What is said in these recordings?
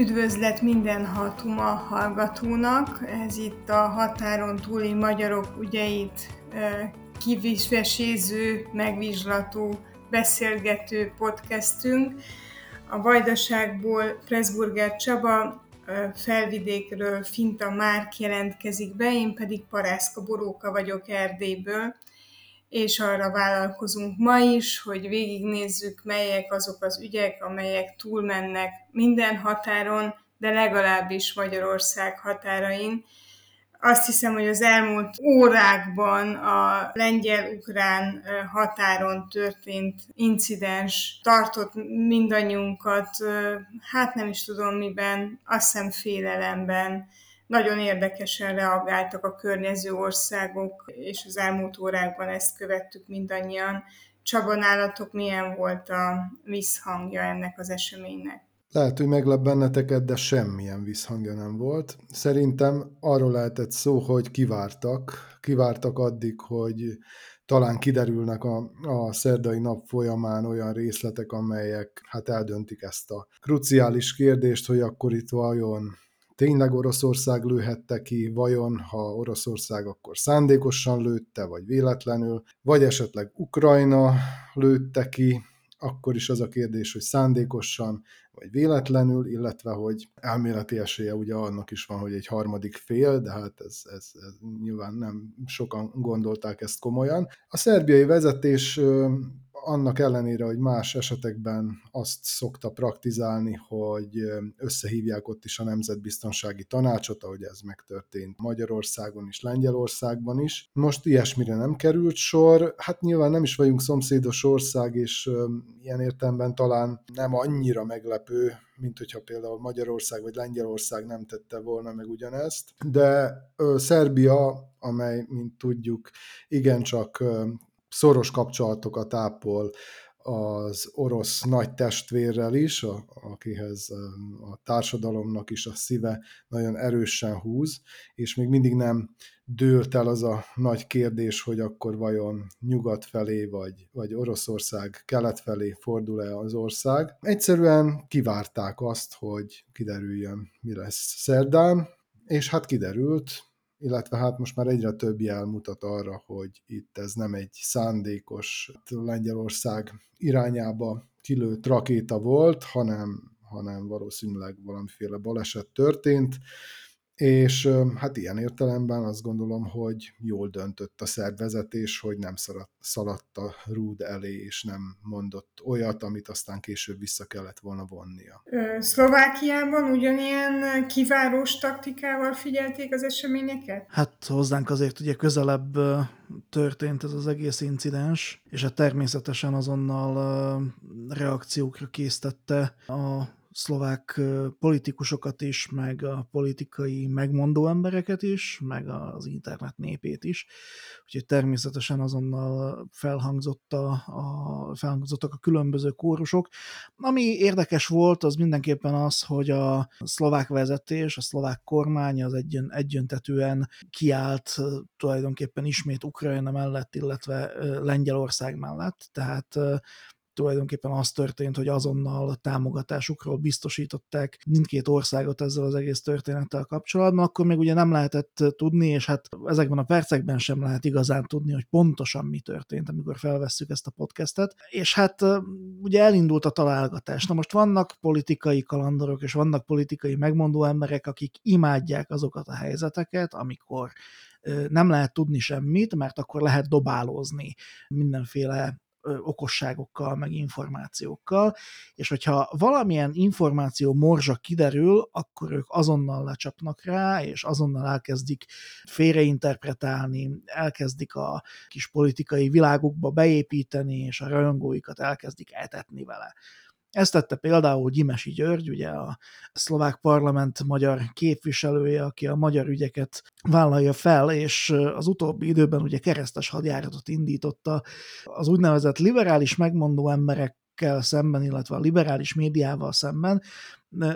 Üdvözlet minden hatuma hallgatónak! Ez itt a határon túli magyarok ügyeit kivisveséző, megvizslató, beszélgető podcastünk. A Vajdaságból Pressburger Csaba, felvidékről Finta Márk jelentkezik be, én pedig Parászka Boróka vagyok Erdélyből és arra vállalkozunk ma is, hogy végignézzük, melyek azok az ügyek, amelyek túlmennek minden határon, de legalábbis Magyarország határain. Azt hiszem, hogy az elmúlt órákban a lengyel-ukrán határon történt incidens tartott mindannyiunkat, hát nem is tudom miben, azt hiszem félelemben, nagyon érdekesen reagáltak a környező országok, és az elmúlt órákban ezt követtük mindannyian. Csaba, nálatok milyen volt a visszhangja ennek az eseménynek? Lehet, hogy meglep benneteket, de semmilyen visszhangja nem volt. Szerintem arról lehetett szó, hogy kivártak, kivártak addig, hogy talán kiderülnek a, a szerdai nap folyamán olyan részletek, amelyek hát eldöntik ezt a kruciális kérdést, hogy akkor itt vajon tényleg Oroszország lőhette ki, vajon ha Oroszország akkor szándékosan lőtte, vagy véletlenül, vagy esetleg Ukrajna lőtte ki, akkor is az a kérdés, hogy szándékosan, vagy véletlenül, illetve hogy elméleti esélye ugye annak is van, hogy egy harmadik fél, de hát ez, ez, ez nyilván nem sokan gondolták ezt komolyan. A szerbiai vezetés annak ellenére, hogy más esetekben azt szokta praktizálni, hogy összehívják ott is a Nemzetbiztonsági Tanácsot, ahogy ez megtörtént Magyarországon és Lengyelországban is. Most ilyesmire nem került sor. Hát nyilván nem is vagyunk szomszédos ország, és ilyen értelemben talán nem annyira meglepő, mint hogyha például Magyarország vagy Lengyelország nem tette volna meg ugyanezt. De Szerbia, amely, mint tudjuk, igencsak szoros kapcsolatokat ápol az orosz nagy testvérrel is, a, akihez a társadalomnak is a szíve nagyon erősen húz, és még mindig nem dőlt el az a nagy kérdés, hogy akkor vajon nyugat felé, vagy, vagy Oroszország kelet felé fordul-e az ország. Egyszerűen kivárták azt, hogy kiderüljön, mi lesz szerdán, és hát kiderült, illetve hát most már egyre több jel mutat arra, hogy itt ez nem egy szándékos Lengyelország irányába kilőtt rakéta volt, hanem, hanem valószínűleg valamiféle baleset történt, és hát ilyen értelemben azt gondolom, hogy jól döntött a szervezetés, hogy nem szaladt a rúd elé, és nem mondott olyat, amit aztán később vissza kellett volna vonnia. Szlovákiában ugyanilyen kivárós taktikával figyelték az eseményeket? Hát hozzánk azért ugye közelebb történt ez az egész incidens, és hát természetesen azonnal reakciókra késztette a szlovák politikusokat is, meg a politikai megmondó embereket is, meg az internet népét is. Úgyhogy természetesen azonnal felhangzott a, a, felhangzottak a különböző kórusok. Ami érdekes volt, az mindenképpen az, hogy a szlovák vezetés, a szlovák kormány az egyen, egyöntetően kiállt tulajdonképpen ismét Ukrajna mellett, illetve Lengyelország mellett, tehát tulajdonképpen az történt, hogy azonnal támogatásukról biztosították mindkét országot ezzel az egész történettel kapcsolatban, akkor még ugye nem lehetett tudni, és hát ezekben a percekben sem lehet igazán tudni, hogy pontosan mi történt, amikor felvesszük ezt a podcastet. És hát ugye elindult a találgatás. Na most vannak politikai kalandorok, és vannak politikai megmondó emberek, akik imádják azokat a helyzeteket, amikor nem lehet tudni semmit, mert akkor lehet dobálózni mindenféle okosságokkal, meg információkkal, és hogyha valamilyen információ morzsa kiderül, akkor ők azonnal lecsapnak rá, és azonnal elkezdik félreinterpretálni, elkezdik a kis politikai világukba beépíteni, és a rajongóikat elkezdik etetni vele. Ezt tette például Gyimesi György, ugye a szlovák parlament magyar képviselője, aki a magyar ügyeket vállalja fel, és az utóbbi időben ugye keresztes hadjáratot indította az úgynevezett liberális megmondó emberek szemben, illetve a liberális médiával szemben,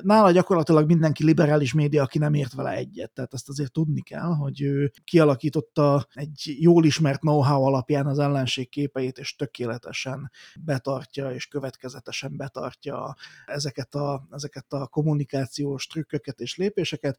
nála gyakorlatilag mindenki liberális média, aki nem ért vele egyet. Tehát ezt azért tudni kell, hogy ő kialakította egy jól ismert know-how alapján az ellenség képeit, és tökéletesen betartja, és következetesen betartja ezeket a, ezeket a kommunikációs trükköket és lépéseket,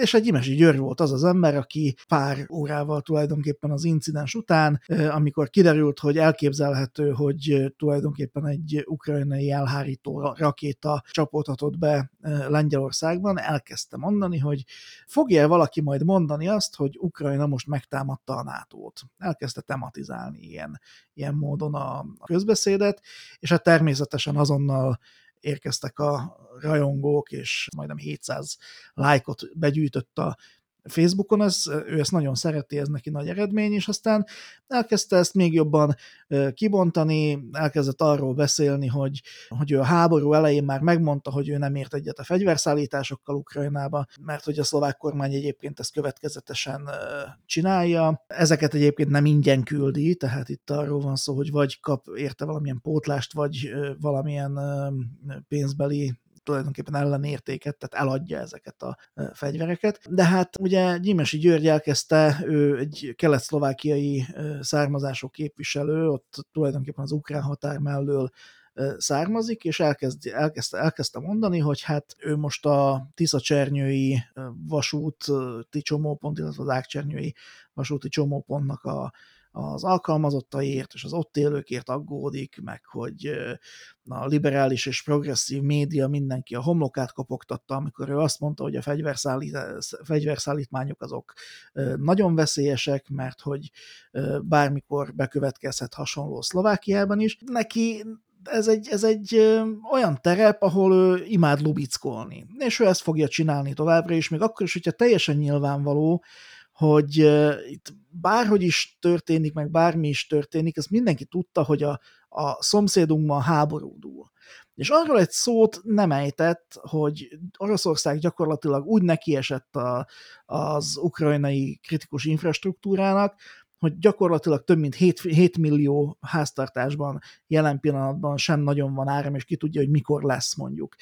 és egy Imesi György volt az az ember, aki pár órával tulajdonképpen az incidens után, amikor kiderült, hogy elképzelhető, hogy tulajdonképpen egy ukrajnai elhárító rakéta csapódhatott be Lengyelországban, elkezdte mondani, hogy fogja valaki majd mondani azt, hogy Ukrajna most megtámadta a NATO-t. Elkezdte tematizálni ilyen, ilyen módon a közbeszédet, és hát természetesen azonnal érkeztek a rajongók, és majdnem 700 lájkot begyűjtött a Facebookon, ez, ő ezt nagyon szereti, ez neki nagy eredmény, és aztán elkezdte ezt még jobban kibontani, elkezdett arról beszélni, hogy, hogy ő a háború elején már megmondta, hogy ő nem ért egyet a fegyverszállításokkal Ukrajnába, mert hogy a szlovák kormány egyébként ezt következetesen csinálja. Ezeket egyébként nem ingyen küldi, tehát itt arról van szó, hogy vagy kap érte valamilyen pótlást, vagy valamilyen pénzbeli tulajdonképpen ellenértéket, tehát eladja ezeket a fegyvereket. De hát ugye Gyimesi György elkezdte, ő egy kelet-szlovákiai származású képviselő, ott tulajdonképpen az ukrán határ mellől származik, és elkezd, elkezdte, elkezdte mondani, hogy hát ő most a Tisza-csernyői vasúti csomópont, illetve az Ágcsernyői vasúti csomópontnak a az alkalmazottaiért és az ott élőkért aggódik, meg hogy a liberális és progresszív média mindenki a homlokát kopogtatta, amikor ő azt mondta, hogy a fegyverszállít, fegyverszállítmányok azok nagyon veszélyesek, mert hogy bármikor bekövetkezhet hasonló Szlovákiában is. Neki ez egy, ez egy olyan terep, ahol ő imád lubickolni. És ő ezt fogja csinálni továbbra is, még akkor is, hogyha teljesen nyilvánvaló, hogy itt bárhogy is történik, meg bármi is történik, ezt mindenki tudta, hogy a, a szomszédunkban háborúdul. És arról egy szót nem ejtett, hogy Oroszország gyakorlatilag úgy nekiesett a, az ukrajnai kritikus infrastruktúrának, hogy gyakorlatilag több mint 7, 7 millió háztartásban jelen pillanatban sem nagyon van áram, és ki tudja, hogy mikor lesz mondjuk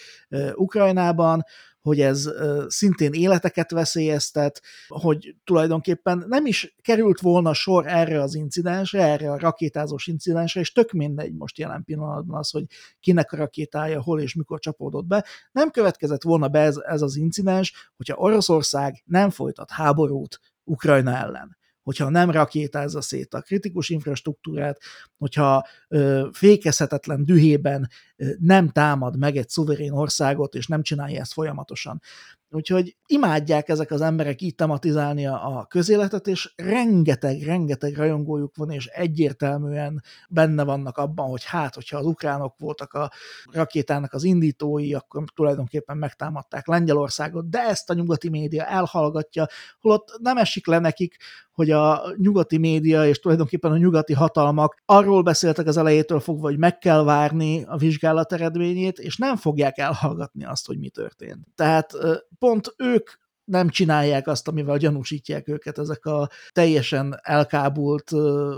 Ukrajnában, hogy ez szintén életeket veszélyeztet, hogy tulajdonképpen nem is került volna sor erre az incidensre, erre a rakétázós incidensre, és tök mindegy most jelen pillanatban az, hogy kinek a rakétája hol és mikor csapódott be. Nem következett volna be ez, ez az incidens, hogyha Oroszország nem folytat háborút Ukrajna ellen hogyha nem rakétázza szét a kritikus infrastruktúrát, hogyha ö, fékezhetetlen dühében ö, nem támad meg egy szuverén országot, és nem csinálja ezt folyamatosan. Úgyhogy imádják ezek az emberek így tematizálni a, a közéletet, és rengeteg, rengeteg rajongójuk van, és egyértelműen benne vannak abban, hogy hát, hogyha az ukránok voltak a rakétának az indítói, akkor tulajdonképpen megtámadták Lengyelországot, de ezt a nyugati média elhallgatja, holott nem esik le nekik, hogy a nyugati média és tulajdonképpen a nyugati hatalmak arról beszéltek az elejétől fogva, hogy meg kell várni a vizsgálat eredményét, és nem fogják elhallgatni azt, hogy mi történt. Tehát pont ők nem csinálják azt, amivel gyanúsítják őket ezek a teljesen elkábult,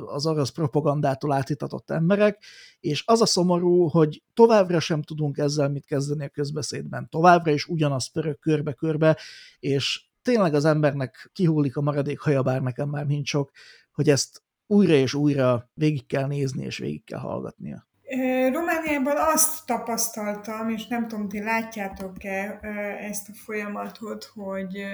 az orosz propagandától átitatott emberek, és az a szomorú, hogy továbbra sem tudunk ezzel mit kezdeni a közbeszédben, továbbra is ugyanaz pörög körbe-körbe, és tényleg az embernek kihullik a maradék haja, bár nekem már nincs sok, hogy ezt újra és újra végig kell nézni, és végig kell hallgatnia. Romániában azt tapasztaltam, és nem tudom, ti látjátok-e ezt a folyamatot, hogy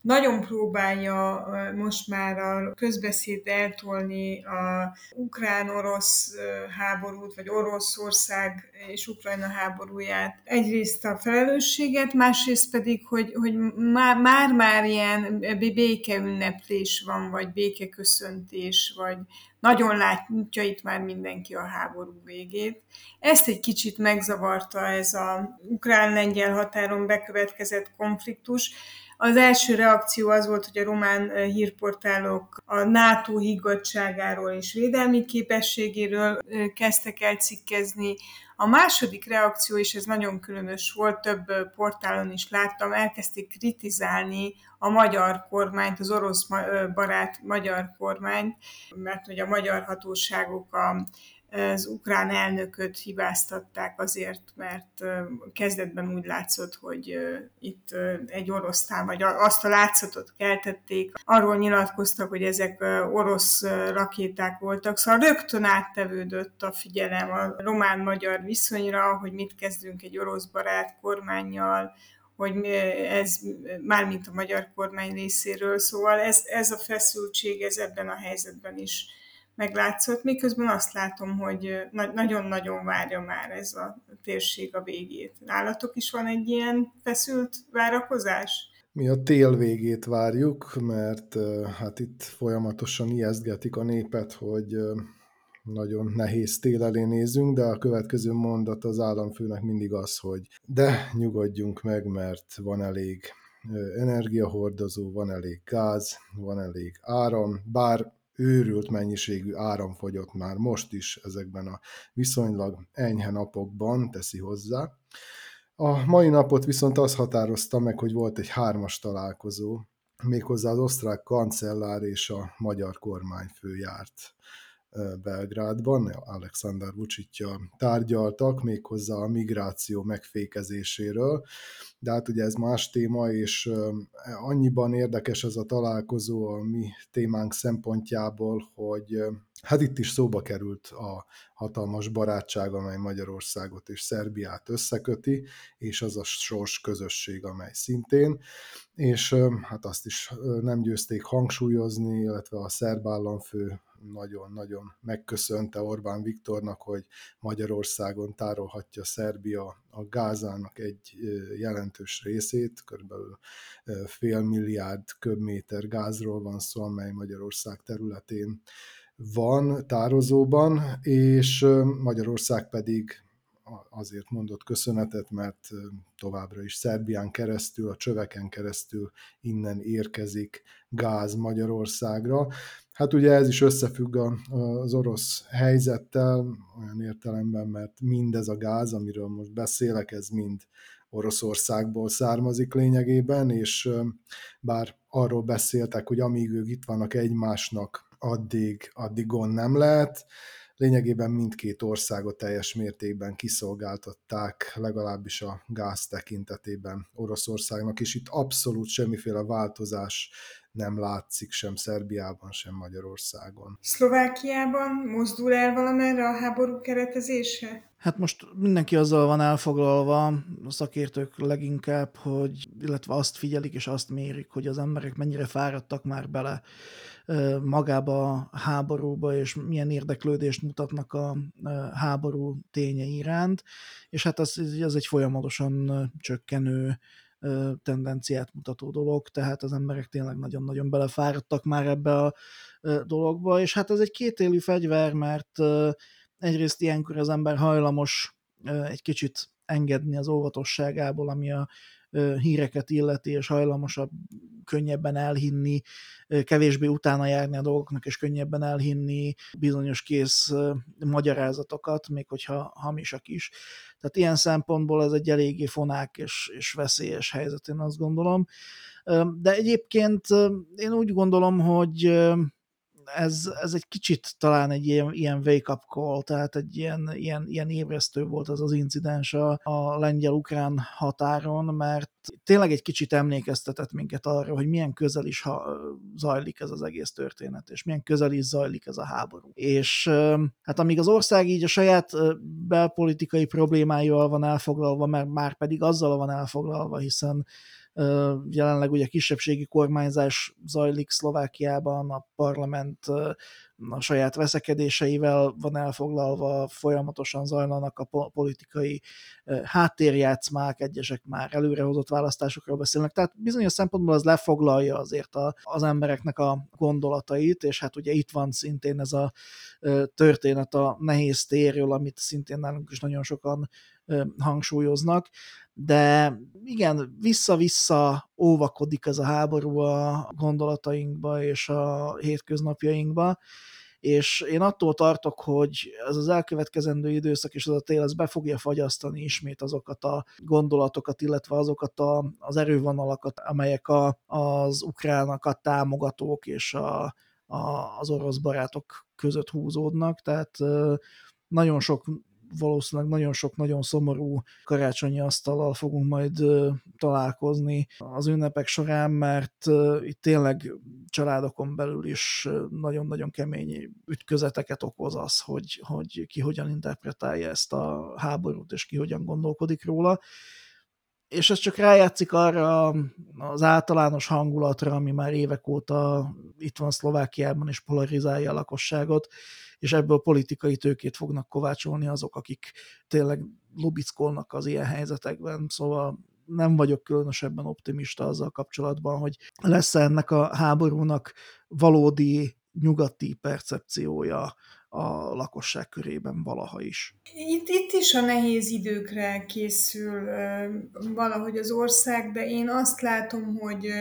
nagyon próbálja most már a közbeszéd eltolni a ukrán-orosz háborút, vagy Oroszország és Ukrajna háborúját. Egyrészt a felelősséget, másrészt pedig, hogy, hogy már-már ilyen békeünneplés van, vagy békeköszöntés, vagy nagyon látja itt már mindenki a háború végét. Ezt egy kicsit megzavarta ez a ukrán-lengyel határon bekövetkezett konfliktus. Az első reakció az volt, hogy a román hírportálok a NATO higgadságáról és védelmi képességéről kezdtek el cikkezni, a második reakció, és ez nagyon különös volt, több portálon is láttam, elkezdték kritizálni a magyar kormányt, az orosz barát magyar kormányt, mert hogy a magyar hatóságok a az ukrán elnököt hibáztatták azért, mert kezdetben úgy látszott, hogy itt egy orosz vagy azt a látszatot keltették. Arról nyilatkoztak, hogy ezek orosz rakéták voltak, szóval rögtön áttevődött a figyelem a román-magyar viszonyra, hogy mit kezdünk egy orosz barát kormányjal, hogy ez mármint a magyar kormány részéről, szóval ez, ez a feszültség, ez ebben a helyzetben is meglátszott, miközben azt látom, hogy nagyon-nagyon várja már ez a térség a végét. Nálatok is van egy ilyen feszült várakozás? Mi a tél végét várjuk, mert hát itt folyamatosan ijesztgetik a népet, hogy nagyon nehéz tél elé nézünk, de a következő mondat az államfőnek mindig az, hogy de nyugodjunk meg, mert van elég energiahordozó, van elég gáz, van elég áram, bár őrült mennyiségű áram fogyott már most is ezekben a viszonylag enyhe napokban, teszi hozzá. A mai napot viszont az határozta meg, hogy volt egy hármas találkozó, méghozzá az osztrák kancellár és a magyar kormányfő járt Belgrádban, Alexander Vucicja tárgyaltak méghozzá a migráció megfékezéséről, de hát ugye ez más téma, és annyiban érdekes ez a találkozó a mi témánk szempontjából, hogy hát itt is szóba került a hatalmas barátság, amely Magyarországot és Szerbiát összeköti, és az a sors közösség, amely szintén, és hát azt is nem győzték hangsúlyozni, illetve a szerb államfő nagyon-nagyon megköszönte Orbán Viktornak, hogy Magyarországon tárolhatja Szerbia a gázának egy jelentős részét, kb. fél milliárd köbméter gázról van szó, amely Magyarország területén van tározóban, és Magyarország pedig azért mondott köszönetet, mert továbbra is Szerbián keresztül, a csöveken keresztül innen érkezik gáz Magyarországra. Hát ugye ez is összefügg az orosz helyzettel, olyan értelemben, mert mindez a gáz, amiről most beszélek, ez mind Oroszországból származik lényegében, és bár arról beszéltek, hogy amíg ők itt vannak egymásnak, addig, addig gond nem lehet, lényegében mindkét országot teljes mértékben kiszolgáltatták, legalábbis a gáz tekintetében Oroszországnak, és itt abszolút semmiféle változás nem látszik sem Szerbiában, sem Magyarországon. Szlovákiában mozdul el valamerre a háború keretezése? Hát most mindenki azzal van elfoglalva, a szakértők leginkább, hogy, illetve azt figyelik és azt mérik, hogy az emberek mennyire fáradtak már bele magába a háborúba, és milyen érdeklődést mutatnak a háború tényei iránt, és hát az, az egy folyamatosan csökkenő tendenciát mutató dolog, tehát az emberek tényleg nagyon-nagyon belefáradtak már ebbe a dologba, és hát ez egy kétélű fegyver, mert egyrészt ilyenkor az ember hajlamos egy kicsit engedni az óvatosságából, ami a híreket illeti, és hajlamosabb könnyebben elhinni, kevésbé utána járni a dolgoknak, és könnyebben elhinni bizonyos kész magyarázatokat, még hogyha hamisak is. Tehát ilyen szempontból ez egy eléggé fonák és, és veszélyes helyzet, én azt gondolom. De egyébként én úgy gondolom, hogy ez, ez egy kicsit talán egy ilyen, ilyen wake-up call, tehát egy ilyen, ilyen, ilyen ébresztő volt az az incidens a, a lengyel-ukrán határon, mert tényleg egy kicsit emlékeztetett minket arra, hogy milyen közel is ha, zajlik ez az egész történet, és milyen közel is zajlik ez a háború. És hát amíg az ország így a saját belpolitikai problémáival van elfoglalva, mert már pedig azzal van elfoglalva, hiszen Jelenleg ugye kisebbségi kormányzás zajlik Szlovákiában, a parlament a saját veszekedéseivel van elfoglalva, folyamatosan zajlanak a politikai háttérjátszmák, egyesek már előrehozott választásokról beszélnek, tehát bizonyos szempontból az lefoglalja azért a, az embereknek a gondolatait, és hát ugye itt van szintén ez a történet a nehéz térről, amit szintén nálunk is nagyon sokan hangsúlyoznak, de igen, vissza-vissza óvakodik ez a háború a gondolatainkba és a hétköznapjainkba, és én attól tartok, hogy ez az elkövetkezendő időszak és az a tél, ez be fogja fagyasztani ismét azokat a gondolatokat, illetve azokat a, az erővonalakat, amelyek a, az ukránakat támogatók és a, a, az orosz barátok között húzódnak, tehát nagyon sok valószínűleg nagyon sok nagyon szomorú karácsonyi asztallal fogunk majd találkozni az ünnepek során, mert itt tényleg családokon belül is nagyon-nagyon kemény ütközeteket okoz az, hogy, hogy ki hogyan interpretálja ezt a háborút, és ki hogyan gondolkodik róla és ez csak rájátszik arra az általános hangulatra, ami már évek óta itt van Szlovákiában, és polarizálja a lakosságot, és ebből politikai tőkét fognak kovácsolni azok, akik tényleg lobickolnak az ilyen helyzetekben, szóval nem vagyok különösebben optimista azzal kapcsolatban, hogy lesz -e ennek a háborúnak valódi nyugati percepciója a lakosság körében valaha is. Itt, itt is a nehéz időkre készül valahogy az ország, de én azt látom, hogy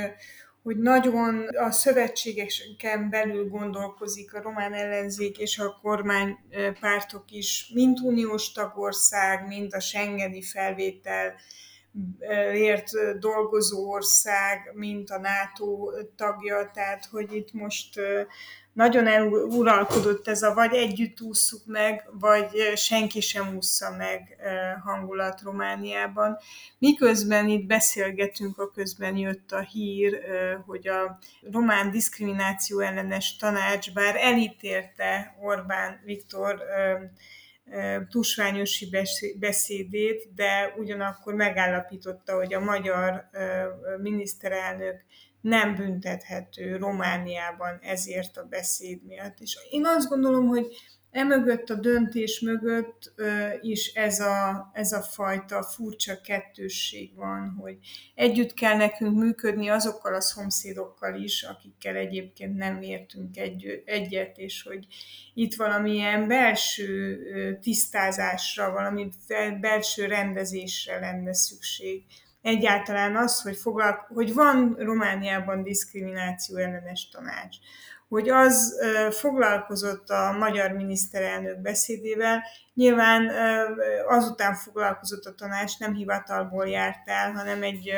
hogy nagyon a szövetségeken belül gondolkozik a román ellenzék és a kormánypártok is, mint uniós tagország, mint a Schengeni felvétel ért dolgozó ország, mint a NATO tagja, tehát hogy itt most nagyon eluralkodott ez a vagy együtt ússzuk meg, vagy senki sem ússza meg hangulat Romániában. Miközben itt beszélgetünk, a közben jött a hír, hogy a román diszkrimináció ellenes tanács, bár elítélte Orbán Viktor tusványosi beszédét, de ugyanakkor megállapította, hogy a magyar miniszterelnök nem büntethető Romániában ezért a beszéd miatt. És én azt gondolom, hogy emögött a döntés mögött is ez a, ez a fajta furcsa kettősség van, hogy együtt kell nekünk működni azokkal a szomszédokkal is, akikkel egyébként nem értünk egy, egyet, és hogy itt valamilyen belső tisztázásra, valami belső rendezésre lenne szükség. Egyáltalán az, hogy, foglal, hogy van Romániában diszkrimináció ellenes tanács, hogy az foglalkozott a magyar miniszterelnök beszédével, nyilván azután foglalkozott a tanács, nem hivatalból járt el, hanem egy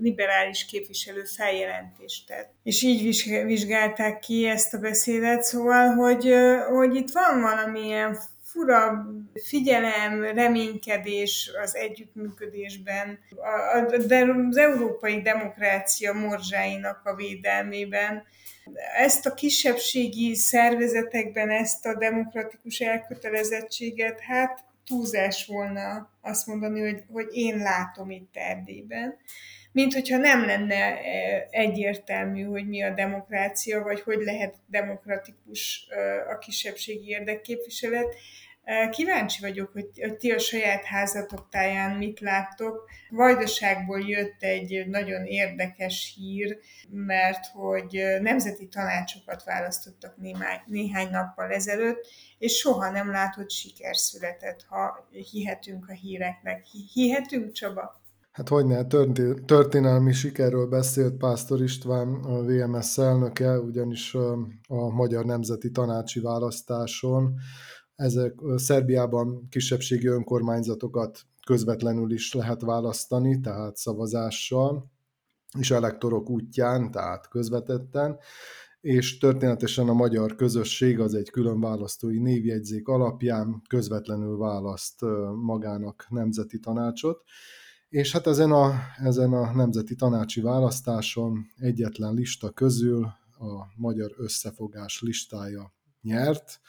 liberális képviselő feljelentést tett. És így vizsgálták ki ezt a beszédet, szóval, hogy, hogy itt van valamilyen fura figyelem, reménykedés az együttműködésben, de az európai demokrácia morzsáinak a védelmében. Ezt a kisebbségi szervezetekben, ezt a demokratikus elkötelezettséget, hát túlzás volna azt mondani, hogy, hogy én látom itt Erdélyben. Mint hogyha nem lenne egyértelmű, hogy mi a demokrácia, vagy hogy lehet demokratikus a kisebbségi érdekképviselet. Kíváncsi vagyok, hogy, ti a saját házatok táján mit láttok. Vajdaságból jött egy nagyon érdekes hír, mert hogy nemzeti tanácsokat választottak néhány, néhány nappal ezelőtt, és soha nem látott siker született, ha hihetünk a híreknek. Hihetünk, Csaba? Hát hogy ne, történelmi sikerről beszélt Pásztor István, a VMS elnöke, ugyanis a Magyar Nemzeti Tanácsi Választáson ezek Szerbiában kisebbségi önkormányzatokat közvetlenül is lehet választani, tehát szavazással, és elektorok útján, tehát közvetetten, és történetesen a magyar közösség az egy külön választói névjegyzék alapján közvetlenül választ magának nemzeti tanácsot, és hát ezen a, ezen a nemzeti tanácsi választáson egyetlen lista közül a magyar összefogás listája nyert,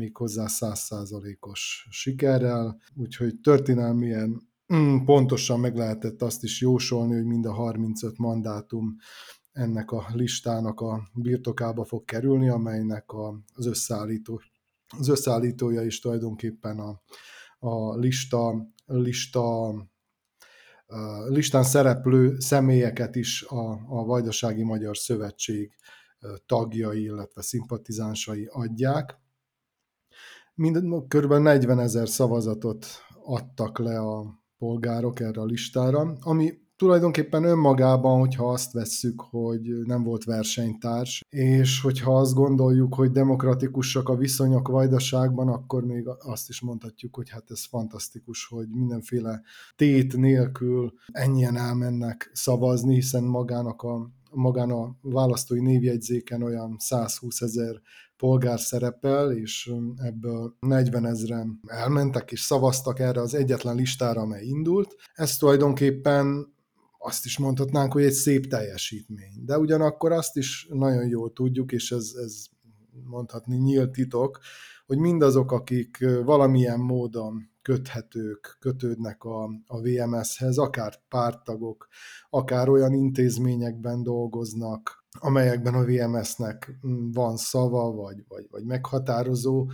méghozzá százszázalékos sikerrel, úgyhogy történelmien mm, pontosan meg lehetett azt is jósolni, hogy mind a 35 mandátum ennek a listának a birtokába fog kerülni, amelynek az, összeállító, az összeállítója is tulajdonképpen a, a lista, lista listán szereplő személyeket is a, a Vajdasági Magyar Szövetség tagjai, illetve szimpatizánsai adják. Mind, kb. 40 ezer szavazatot adtak le a polgárok erre a listára, ami tulajdonképpen önmagában, hogyha azt vesszük, hogy nem volt versenytárs, és hogyha azt gondoljuk, hogy demokratikusak a viszonyok vajdaságban, akkor még azt is mondhatjuk, hogy hát ez fantasztikus, hogy mindenféle tét nélkül ennyien elmennek szavazni, hiszen magának a magán a választói névjegyzéken olyan 120 ezer polgár szerepel, és ebből 40 ezeren elmentek és szavaztak erre az egyetlen listára, amely indult. Ez tulajdonképpen azt is mondhatnánk, hogy egy szép teljesítmény. De ugyanakkor azt is nagyon jól tudjuk, és ez, ez mondhatni nyílt titok, hogy mindazok, akik valamilyen módon köthetők, kötődnek a, a VMS-hez, akár pártagok, akár olyan intézményekben dolgoznak, amelyekben a VMS-nek van szava, vagy, vagy, vagy meghatározó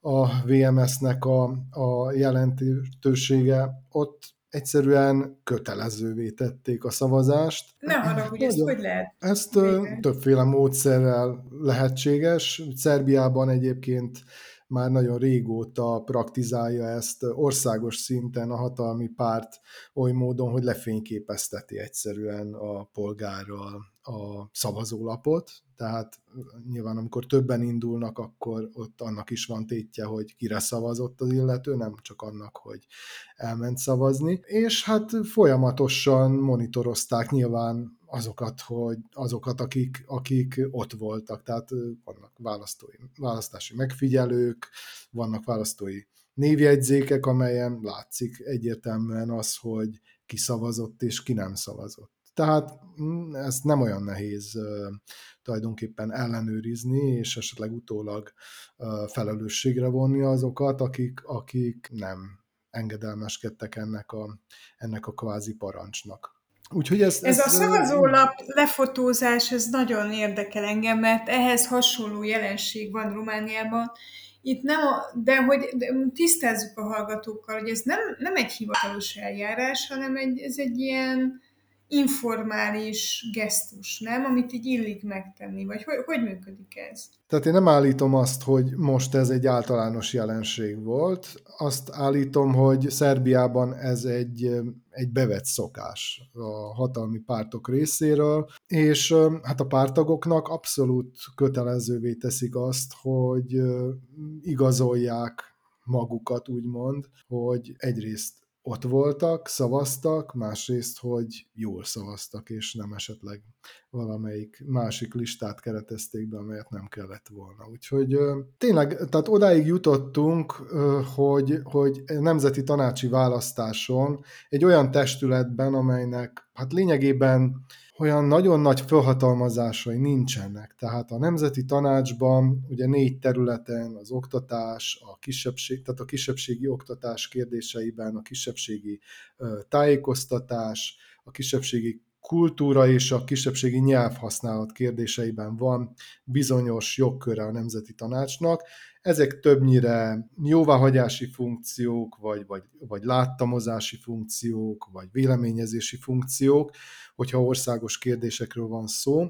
a VMS-nek a, a jelentősége, ott egyszerűen kötelezővé tették a szavazást. Ne haragudj, ezt hogy lehet? Ezt Végre. többféle módszerrel lehetséges. Szerbiában egyébként már nagyon régóta praktizálja ezt országos szinten a hatalmi párt oly módon, hogy lefényképezteti egyszerűen a polgárral a szavazólapot, tehát nyilván amikor többen indulnak, akkor ott annak is van tétje, hogy kire szavazott az illető, nem csak annak, hogy elment szavazni. És hát folyamatosan monitorozták nyilván azokat, hogy azokat, akik, akik ott voltak. Tehát vannak választói, választási megfigyelők, vannak választói névjegyzékek, amelyen látszik egyértelműen az, hogy ki szavazott és ki nem szavazott. Tehát mm, ezt nem olyan nehéz tulajdonképpen ellenőrizni, és esetleg utólag felelősségre vonni azokat, akik, akik nem engedelmeskedtek ennek a, ennek a kvázi parancsnak. Úgyhogy ez, ez, ez a szavazólap lefotózás, ez nagyon érdekel engem, mert ehhez hasonló jelenség van Romániában. Itt nem, a, de hogy de tisztázzuk a hallgatókkal, hogy ez nem, nem egy hivatalos eljárás, hanem egy, ez egy ilyen informális gesztus, nem? Amit így illik megtenni, vagy hogy, hogy működik ez? Tehát én nem állítom azt, hogy most ez egy általános jelenség volt, azt állítom, hogy Szerbiában ez egy, egy bevett szokás a hatalmi pártok részéről, és hát a pártagoknak abszolút kötelezővé teszik azt, hogy igazolják magukat, úgymond, hogy egyrészt ott voltak, szavaztak, másrészt, hogy jól szavaztak, és nem esetleg valamelyik másik listát keretezték be, amelyet nem kellett volna. Úgyhogy tényleg, tehát odáig jutottunk, hogy, hogy nemzeti tanácsi választáson egy olyan testületben, amelynek hát lényegében olyan nagyon nagy felhatalmazásai nincsenek. Tehát a Nemzeti Tanácsban ugye négy területen az oktatás, a kisebbség, tehát a kisebbségi oktatás kérdéseiben, a kisebbségi tájékoztatás, a kisebbségi kultúra és a kisebbségi nyelvhasználat kérdéseiben van bizonyos jogköre a Nemzeti Tanácsnak. Ezek többnyire jóváhagyási funkciók, vagy, vagy, vagy láttamozási funkciók, vagy véleményezési funkciók, hogyha országos kérdésekről van szó.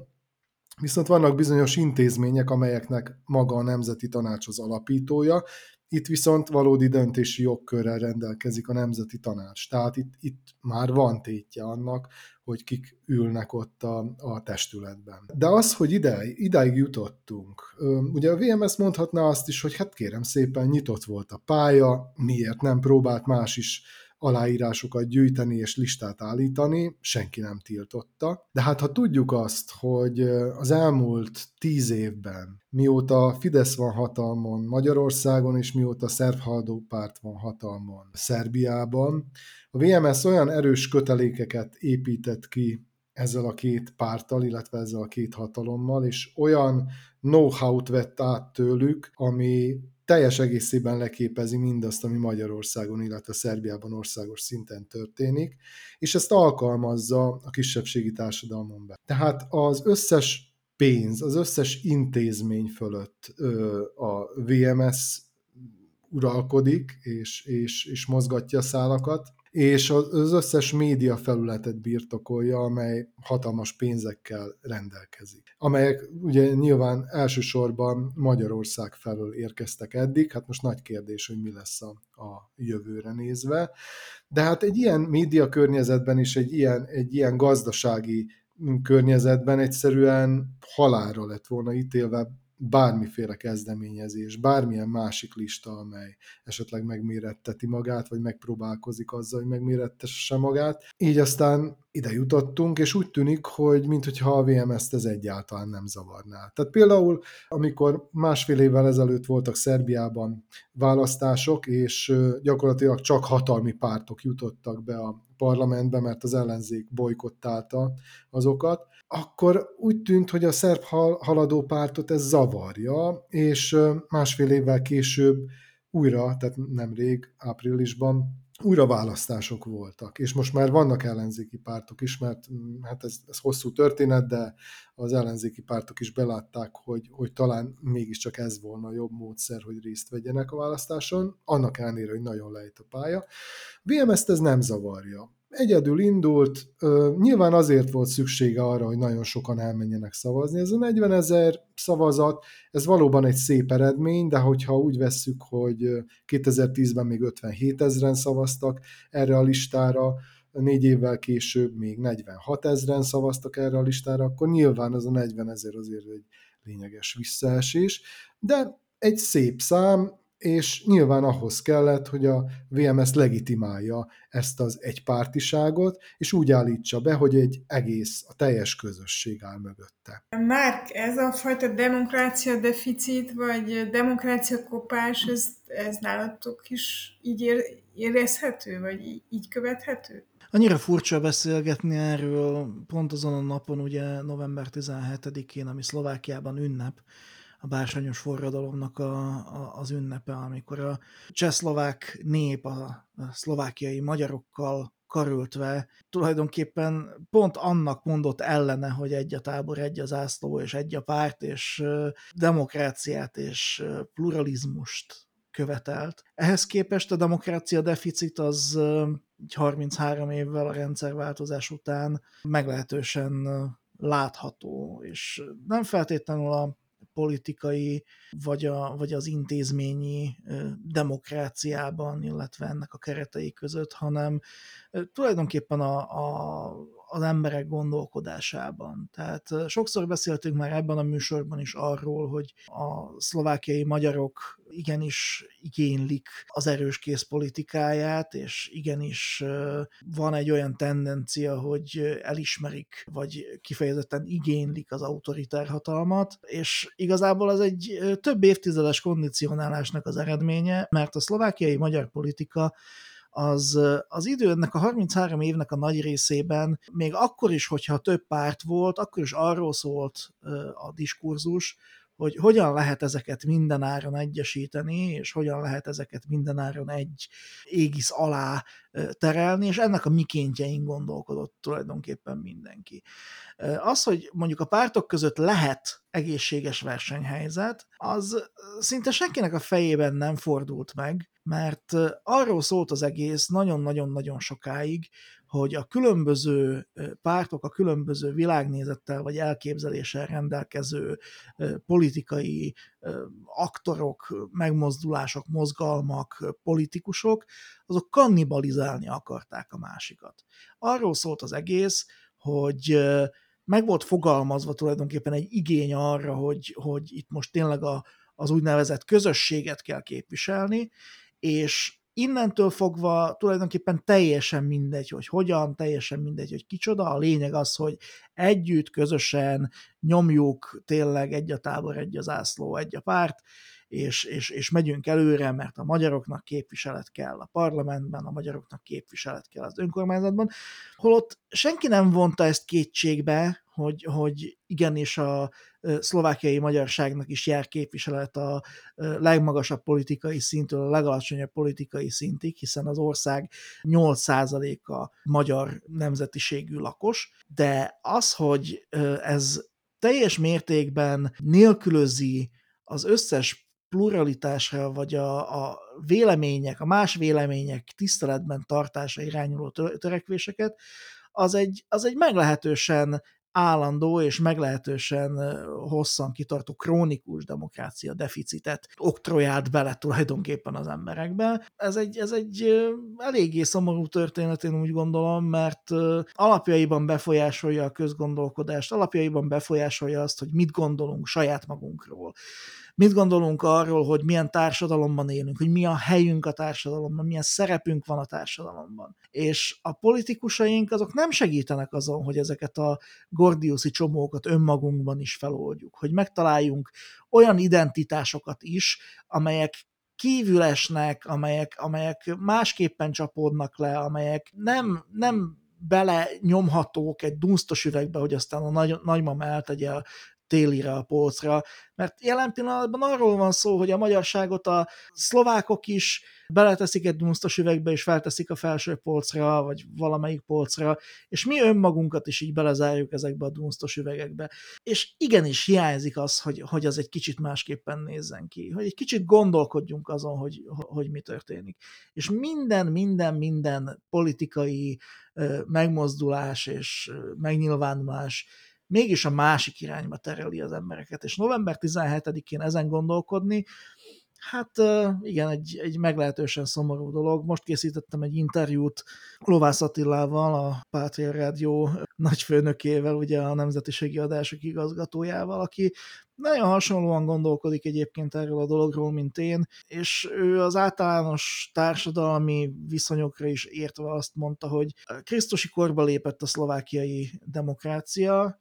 Viszont vannak bizonyos intézmények, amelyeknek maga a Nemzeti Tanács az alapítója, itt viszont valódi döntési jogkörrel rendelkezik a Nemzeti Tanács. Tehát itt, itt már van tétje annak, hogy kik ülnek ott a, a testületben. De az, hogy ide, idáig jutottunk, ugye a VMS mondhatná azt is, hogy hát kérem szépen nyitott volt a pálya, miért nem próbált más is aláírásokat gyűjteni és listát állítani, senki nem tiltotta. De hát ha tudjuk azt, hogy az elmúlt tíz évben, mióta Fidesz van hatalmon Magyarországon, és mióta szerb párt van hatalmon Szerbiában, a VMS olyan erős kötelékeket épített ki ezzel a két pártal, illetve ezzel a két hatalommal, és olyan know-how-t vett át tőlük, ami teljes egészében leképezi mindazt, ami Magyarországon, illetve Szerbiában országos szinten történik, és ezt alkalmazza a kisebbségi társadalmon be. Tehát az összes pénz, az összes intézmény fölött a VMS uralkodik, és, és, és mozgatja a szálakat, és az összes média felületet birtokolja, amely hatalmas pénzekkel rendelkezik. Amelyek ugye nyilván elsősorban Magyarország felől érkeztek eddig, hát most nagy kérdés, hogy mi lesz a, a jövőre nézve. De hát egy ilyen média környezetben is, egy ilyen, egy ilyen gazdasági környezetben egyszerűen halálra lett volna ítélve bármiféle kezdeményezés, bármilyen másik lista, amely esetleg megméretteti magát, vagy megpróbálkozik azzal, hogy megmérettesse magát. Így aztán ide jutottunk, és úgy tűnik, hogy mintha a VMS-t ez egyáltalán nem zavarná. Tehát például, amikor másfél évvel ezelőtt voltak Szerbiában választások, és gyakorlatilag csak hatalmi pártok jutottak be a parlamentbe, mert az ellenzék bolykottálta azokat, akkor úgy tűnt, hogy a szerb haladó pártot ez zavarja, és másfél évvel később újra, tehát nemrég, áprilisban újra választások voltak, és most már vannak ellenzéki pártok is, mert hát ez, ez hosszú történet, de az ellenzéki pártok is belátták, hogy, hogy talán mégiscsak ez volna a jobb módszer, hogy részt vegyenek a választáson, annak ellenére, hogy nagyon lejt a pálya. VMS-t ez nem zavarja egyedül indult, nyilván azért volt szüksége arra, hogy nagyon sokan elmenjenek szavazni. Ez a 40 ezer szavazat, ez valóban egy szép eredmény, de hogyha úgy vesszük, hogy 2010-ben még 57 ezeren szavaztak erre a listára, négy évvel később még 46 ezeren szavaztak erre a listára, akkor nyilván az a 40 ezer azért egy lényeges visszaesés, de egy szép szám, és nyilván ahhoz kellett, hogy a VMS legitimálja ezt az egypártiságot, és úgy állítsa be, hogy egy egész, a teljes közösség áll mögötte. Márk, ez a fajta demokrácia deficit, vagy demokrácia kopás, ez, ez nálatok is így ér, érezhető, vagy így, így követhető? Annyira furcsa beszélgetni erről pont azon a napon, ugye november 17-én, ami Szlovákiában ünnep, a bársonyos forradalomnak a, a, az ünnepe, amikor a csehszlovák nép a, a szlovákiai magyarokkal karöltve tulajdonképpen pont annak mondott ellene, hogy egy a tábor, egy az ászló, és egy a párt, és demokráciát és pluralizmust követelt. Ehhez képest a demokrácia deficit az 33 évvel a rendszerváltozás után meglehetősen látható, és nem feltétlenül a politikai, vagy, a, vagy az intézményi demokráciában, illetve ennek a keretei között, hanem tulajdonképpen a, a, az emberek gondolkodásában. Tehát sokszor beszéltünk már ebben a műsorban is arról, hogy a szlovákiai magyarok igenis igénylik az erős készpolitikáját, és igenis van egy olyan tendencia, hogy elismerik, vagy kifejezetten igénylik az autoritár hatalmat, és igazából az egy több évtizedes kondicionálásnak az eredménye, mert a szlovákiai magyar politika az, az idő ennek a 33 évnek a nagy részében, még akkor is, hogyha több párt volt, akkor is arról szólt a diskurzus, hogy hogyan lehet ezeket mindenáron egyesíteni, és hogyan lehet ezeket mindenáron egy égisz alá terelni, és ennek a mikéntjein gondolkodott tulajdonképpen mindenki. Az, hogy mondjuk a pártok között lehet egészséges versenyhelyzet, az szinte senkinek a fejében nem fordult meg, mert arról szólt az egész nagyon-nagyon-nagyon sokáig, hogy a különböző pártok, a különböző világnézettel vagy elképzeléssel rendelkező politikai aktorok, megmozdulások, mozgalmak, politikusok, azok kannibalizálni akarták a másikat. Arról szólt az egész, hogy meg volt fogalmazva tulajdonképpen egy igény arra, hogy, hogy itt most tényleg a, az úgynevezett közösséget kell képviselni, és innentől fogva tulajdonképpen teljesen mindegy, hogy hogyan, teljesen mindegy, hogy kicsoda. A lényeg az, hogy együtt, közösen nyomjuk tényleg egy a tábor, egy az ászló, egy a párt, és, és, és megyünk előre, mert a magyaroknak képviselet kell a parlamentben, a magyaroknak képviselet kell az önkormányzatban, holott senki nem vonta ezt kétségbe, hogy, hogy igenis a szlovákiai magyarságnak is jár képviselet a legmagasabb politikai szintől a legalacsonyabb politikai szintig, hiszen az ország 8%-a magyar nemzetiségű lakos, de az, hogy ez teljes mértékben nélkülözi az összes pluralitásra, vagy a, a vélemények, a más vélemények tiszteletben tartása irányuló törekvéseket, az egy, az egy meglehetősen állandó és meglehetősen hosszan kitartó krónikus demokrácia deficitet oktrojált bele tulajdonképpen az emberekbe. Ez egy, ez egy eléggé szomorú történet, én úgy gondolom, mert alapjaiban befolyásolja a közgondolkodást, alapjaiban befolyásolja azt, hogy mit gondolunk saját magunkról mit gondolunk arról, hogy milyen társadalomban élünk, hogy mi a helyünk a társadalomban, milyen szerepünk van a társadalomban. És a politikusaink azok nem segítenek azon, hogy ezeket a gordiuszi csomókat önmagunkban is feloldjuk, hogy megtaláljunk olyan identitásokat is, amelyek kívül esnek, amelyek, amelyek másképpen csapódnak le, amelyek nem, nem bele nyomhatók egy dunsztos üvegbe, hogy aztán a nagy, nagymama eltegye télire a polcra, mert jelen pillanatban arról van szó, hogy a magyarságot a szlovákok is beleteszik egy dunsztos üvegbe, és felteszik a felső polcra, vagy valamelyik polcra, és mi önmagunkat is így belezárjuk ezekbe a dunsztos üvegekbe. És igenis hiányzik az, hogy, hogy az egy kicsit másképpen nézzen ki, hogy egy kicsit gondolkodjunk azon, hogy, hogy mi történik. És minden, minden, minden politikai megmozdulás és megnyilvánulás mégis a másik irányba tereli az embereket. És november 17-én ezen gondolkodni, Hát igen, egy, egy meglehetősen szomorú dolog. Most készítettem egy interjút Lovász Attilával, a Pátria Rádió nagyfőnökével, ugye a Nemzetiségi Adások igazgatójával, aki nagyon hasonlóan gondolkodik egyébként erről a dologról, mint én, és ő az általános társadalmi viszonyokra is értve azt mondta, hogy Krisztusi korba lépett a szlovákiai demokrácia,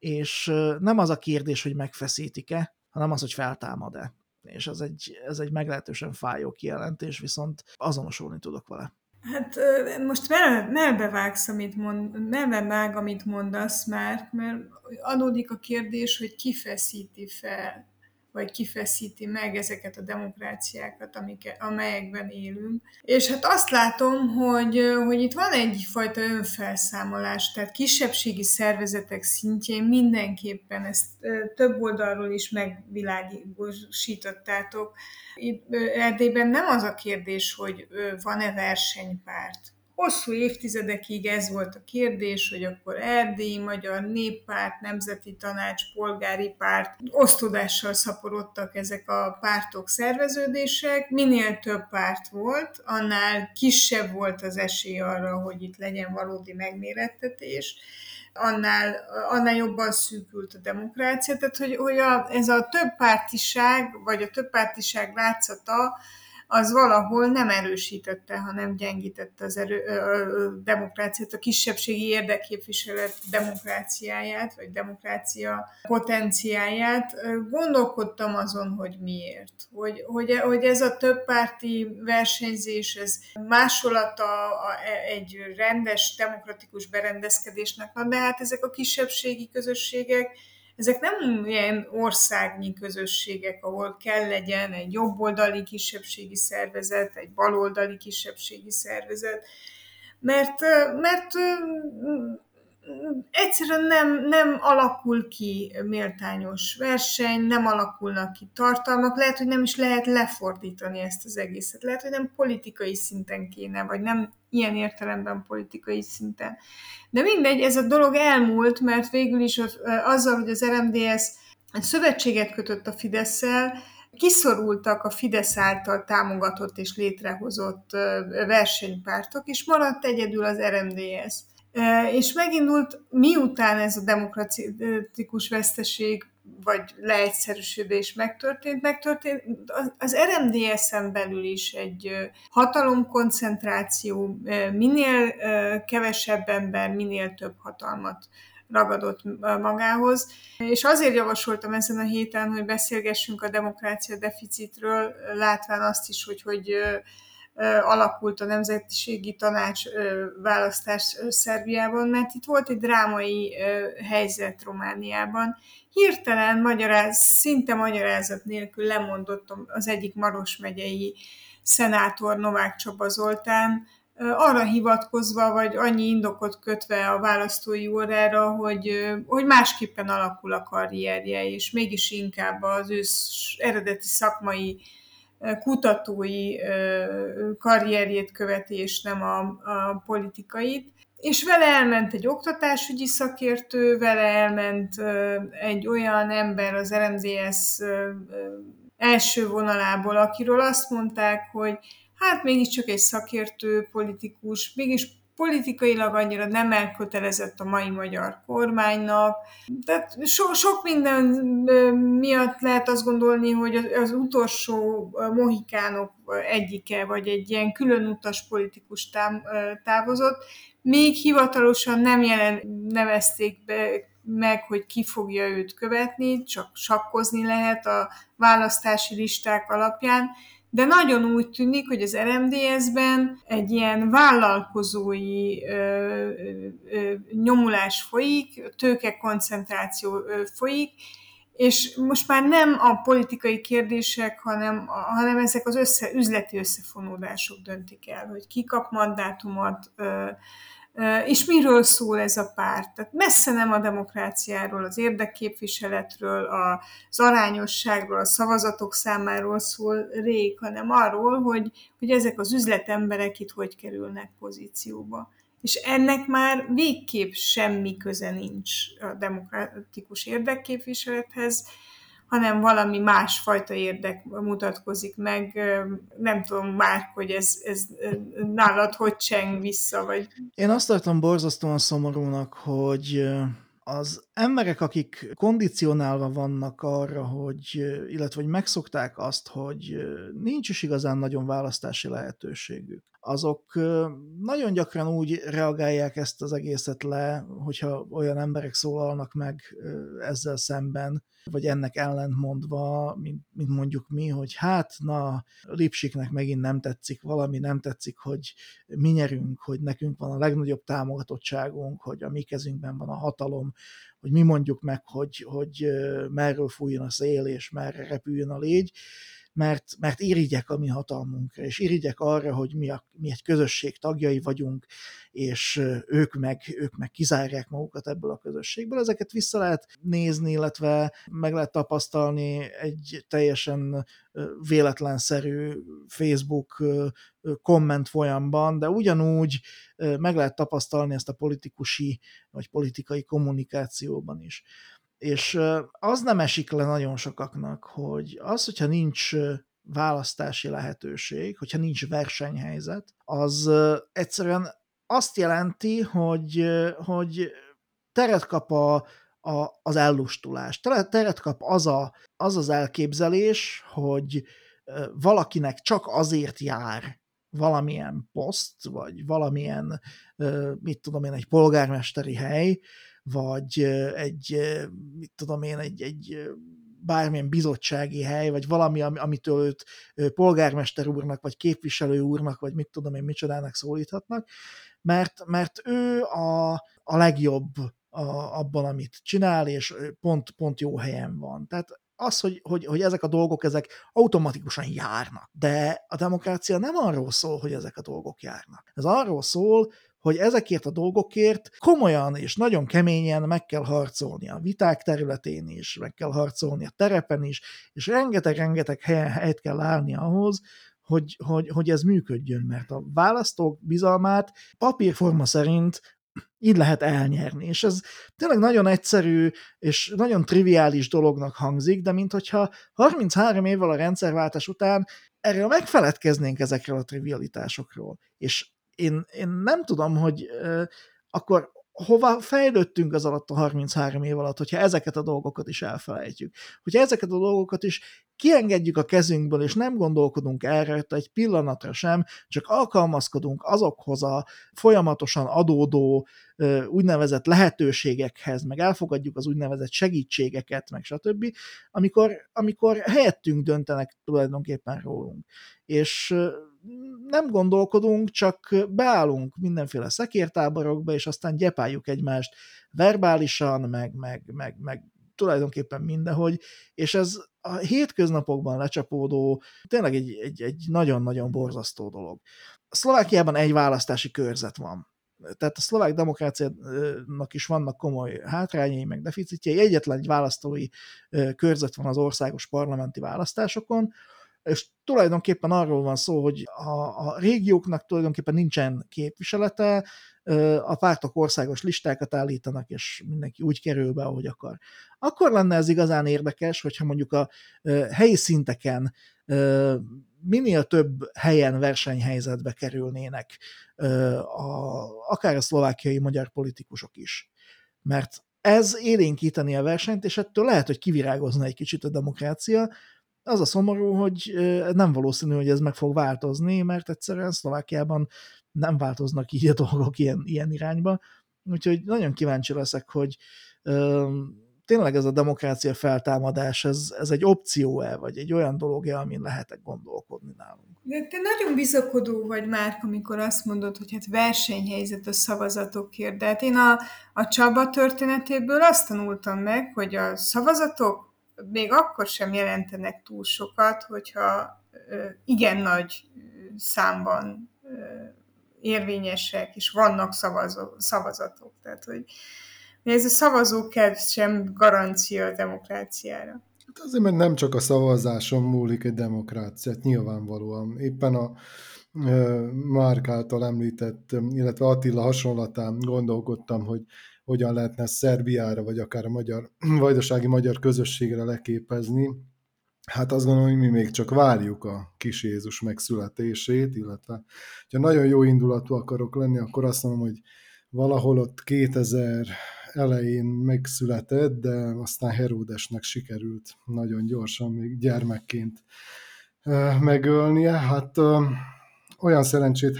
és nem az a kérdés, hogy megfeszítik-e, hanem az, hogy feltámad-e. És ez egy, ez egy meglehetősen fájó kijelentés, viszont azonosulni tudok vele. Hát most melbevágsz, amit mond, melbevág, amit mondasz, mert, mert adódik a kérdés, hogy ki feszíti fel vagy kifeszíti meg ezeket a demokráciákat, amik, amelyekben élünk. És hát azt látom, hogy, hogy itt van egyfajta önfelszámolás, tehát kisebbségi szervezetek szintjén mindenképpen ezt több oldalról is megvilágosítottátok. Itt Erdélyben nem az a kérdés, hogy van-e versenypárt, Hosszú évtizedekig ez volt a kérdés, hogy akkor Erdély, Magyar Néppárt, Nemzeti Tanács, Polgári Párt, osztodással szaporodtak ezek a pártok, szerveződések. Minél több párt volt, annál kisebb volt az esély arra, hogy itt legyen valódi megmérettetés annál, annál jobban szűkült a demokrácia. Tehát, hogy, hogy a, ez a többpártiság, vagy a többpártiság látszata, az valahol nem erősítette, hanem gyengítette az erő, a demokráciát, a kisebbségi érdekképviselet demokráciáját, vagy demokrácia potenciáját. Gondolkodtam azon, hogy miért. Hogy, hogy, hogy ez a többpárti versenyzés, ez másolata egy rendes, demokratikus berendezkedésnek van, de hát ezek a kisebbségi közösségek ezek nem ilyen országnyi közösségek, ahol kell legyen egy jobboldali kisebbségi szervezet, egy baloldali kisebbségi szervezet, mert, mert egyszerűen nem, nem alakul ki méltányos verseny, nem alakulnak ki tartalmak, lehet, hogy nem is lehet lefordítani ezt az egészet, lehet, hogy nem politikai szinten kéne, vagy nem ilyen értelemben politikai szinten. De mindegy, ez a dolog elmúlt, mert végül is azzal, hogy az RMDS szövetséget kötött a fidesz kiszorultak a Fidesz által támogatott és létrehozott versenypártok, és maradt egyedül az RMDS. És megindult, miután ez a demokratikus veszteség vagy leegyszerűsödés megtörtént, megtörtént az RMDS-en belül is egy hatalomkoncentráció, minél kevesebb ember, minél több hatalmat ragadott magához. És azért javasoltam ezen a héten, hogy beszélgessünk a demokrácia deficitről, látván azt is, hogy, hogy alakult a Nemzetiségi Tanács választás Szerbiában, mert itt volt egy drámai helyzet Romániában. Hirtelen, magyaráz, szinte magyarázat nélkül lemondott az egyik Maros megyei szenátor Novák Csaba Zoltán, arra hivatkozva, vagy annyi indokot kötve a választói órára, hogy, hogy másképpen alakul a karrierje, és mégis inkább az ő eredeti szakmai kutatói karrierjét követi, és nem a, a politikait. És vele elment egy oktatásügyi szakértő, vele elment egy olyan ember az RMDS első vonalából, akiről azt mondták, hogy hát mégiscsak egy szakértő politikus, mégis politikailag annyira nem elkötelezett a mai magyar kormánynak. Tehát so, sok minden miatt lehet azt gondolni, hogy az, az utolsó mohikánok egyike, vagy egy ilyen különutas politikus távozott. Még hivatalosan nem jelen, nevezték be meg, hogy ki fogja őt követni, csak sakkozni lehet a választási listák alapján, de nagyon úgy tűnik, hogy az RMDS-ben egy ilyen vállalkozói ö, ö, nyomulás folyik, tőkekoncentráció ö, folyik, és most már nem a politikai kérdések, hanem, hanem ezek az össze, üzleti összefonódások döntik el, hogy ki kap mandátumot, ö, és miről szól ez a párt? Tehát messze nem a demokráciáról, az érdekképviseletről, az arányosságról, a szavazatok számáról szól rég, hanem arról, hogy, hogy ezek az üzletemberek itt hogy kerülnek pozícióba. És ennek már végképp semmi köze nincs a demokratikus érdekképviselethez, hanem valami másfajta érdek mutatkozik meg. Nem tudom már, hogy ez, ez nálad hogy cseng vissza, vagy... Én azt tartom borzasztóan szomorúnak, hogy az emberek, akik kondicionálva vannak arra, hogy, illetve hogy megszokták azt, hogy nincs is igazán nagyon választási lehetőségük, azok nagyon gyakran úgy reagálják ezt az egészet le, hogyha olyan emberek szólalnak meg ezzel szemben, vagy ennek ellentmondva, mint, mint mondjuk mi, hogy hát, na, Lipsiknek megint nem tetszik valami, nem tetszik, hogy mi nyerünk, hogy nekünk van a legnagyobb támogatottságunk, hogy a mi kezünkben van a hatalom, hogy mi mondjuk meg, hogy, hogy merről fújjon a szél, és merre repüljön a légy, mert, mert irigyek a mi hatalmunkra, és irigyek arra, hogy mi, a, mi egy közösség tagjai vagyunk, és ők meg, ők meg kizárják magukat ebből a közösségből. Ezeket vissza lehet nézni, illetve meg lehet tapasztalni egy teljesen véletlenszerű Facebook komment folyamban, de ugyanúgy meg lehet tapasztalni ezt a politikusi vagy politikai kommunikációban is. És az nem esik le nagyon sokaknak, hogy az, hogyha nincs választási lehetőség, hogyha nincs versenyhelyzet, az egyszerűen azt jelenti, hogy, hogy teret kap a, a, az ellustulás, teret, kap az, a, az az elképzelés, hogy valakinek csak azért jár valamilyen poszt, vagy valamilyen, mit tudom én, egy polgármesteri hely, vagy egy, mit tudom én, egy, egy bármilyen bizottsági hely, vagy valami, amitől őt polgármester úrnak, vagy képviselő úrnak, vagy mit tudom én, micsodának szólíthatnak, mert, mert ő a, a legjobb a, abban, amit csinál, és pont, pont jó helyen van. Tehát az, hogy, hogy, hogy ezek a dolgok, ezek automatikusan járnak. De a demokrácia nem arról szól, hogy ezek a dolgok járnak. Ez arról szól, hogy ezekért a dolgokért komolyan és nagyon keményen meg kell harcolni a viták területén is, meg kell harcolni a terepen is, és rengeteg-rengeteg helyen helyet kell állni ahhoz, hogy, hogy, hogy ez működjön, mert a választók bizalmát papírforma szerint így lehet elnyerni. És ez tényleg nagyon egyszerű és nagyon triviális dolognak hangzik, de minthogyha 33 évvel a rendszerváltás után erről megfeledkeznénk ezekről a trivialitásokról. És én, én nem tudom, hogy uh, akkor hova fejlődtünk az alatt a 33 év alatt, hogyha ezeket a dolgokat is elfelejtjük. Hogyha ezeket a dolgokat is kiengedjük a kezünkből, és nem gondolkodunk erre egy pillanatra sem, csak alkalmazkodunk azokhoz a folyamatosan adódó úgynevezett lehetőségekhez, meg elfogadjuk az úgynevezett segítségeket, meg stb., amikor, amikor helyettünk döntenek tulajdonképpen rólunk. És nem gondolkodunk, csak beállunk mindenféle szekértáborokba, és aztán gyepáljuk egymást verbálisan, meg, meg, meg, meg tulajdonképpen mindenhogy, és ez a hétköznapokban lecsapódó, tényleg egy, egy, egy nagyon-nagyon borzasztó dolog. Szlovákiában egy választási körzet van. Tehát a szlovák demokráciának is vannak komoly hátrányai, meg deficitjei. Egyetlen egy választói körzet van az országos parlamenti választásokon, és tulajdonképpen arról van szó, hogy a, a régióknak tulajdonképpen nincsen képviselete, a pártok országos listákat állítanak, és mindenki úgy kerül be, ahogy akar. Akkor lenne ez igazán érdekes, hogyha mondjuk a helyi szinteken minél több helyen versenyhelyzetbe kerülnének a, akár a szlovákiai magyar politikusok is. Mert ez élénkíteni a versenyt, és ettől lehet, hogy kivirágozna egy kicsit a demokrácia. Az a szomorú, hogy nem valószínű, hogy ez meg fog változni, mert egyszerűen Szlovákiában nem változnak így a dolgok ilyen, ilyen irányba. Úgyhogy nagyon kíváncsi leszek, hogy tényleg ez a demokrácia feltámadás, ez, ez egy opció-e, vagy egy olyan dolog-e, amin lehetek gondolkodni nálunk? De te nagyon bizakodó vagy már, amikor azt mondod, hogy hát versenyhelyzet a szavazatokért, de hát én a, a Csaba történetéből azt tanultam meg, hogy a szavazatok még akkor sem jelentenek túl sokat, hogyha igen nagy számban érvényesek, és vannak szavazó, szavazatok. Tehát, hogy ez a szavazókedv sem garancia a demokráciára. Hát azért, mert nem csak a szavazáson múlik egy demokráciát, nyilvánvalóan. Éppen a Márk által említett, illetve Attila hasonlatán gondolkodtam, hogy hogyan lehetne Szerbiára, vagy akár a magyar, vajdasági magyar közösségre leképezni. Hát azt gondolom, hogy mi még csak várjuk a kis Jézus megszületését, illetve ha nagyon jó indulatú akarok lenni, akkor azt mondom, hogy valahol ott 2000 elején megszületett, de aztán Heródesnek sikerült nagyon gyorsan, még gyermekként megölnie. Hát olyan szerencsét,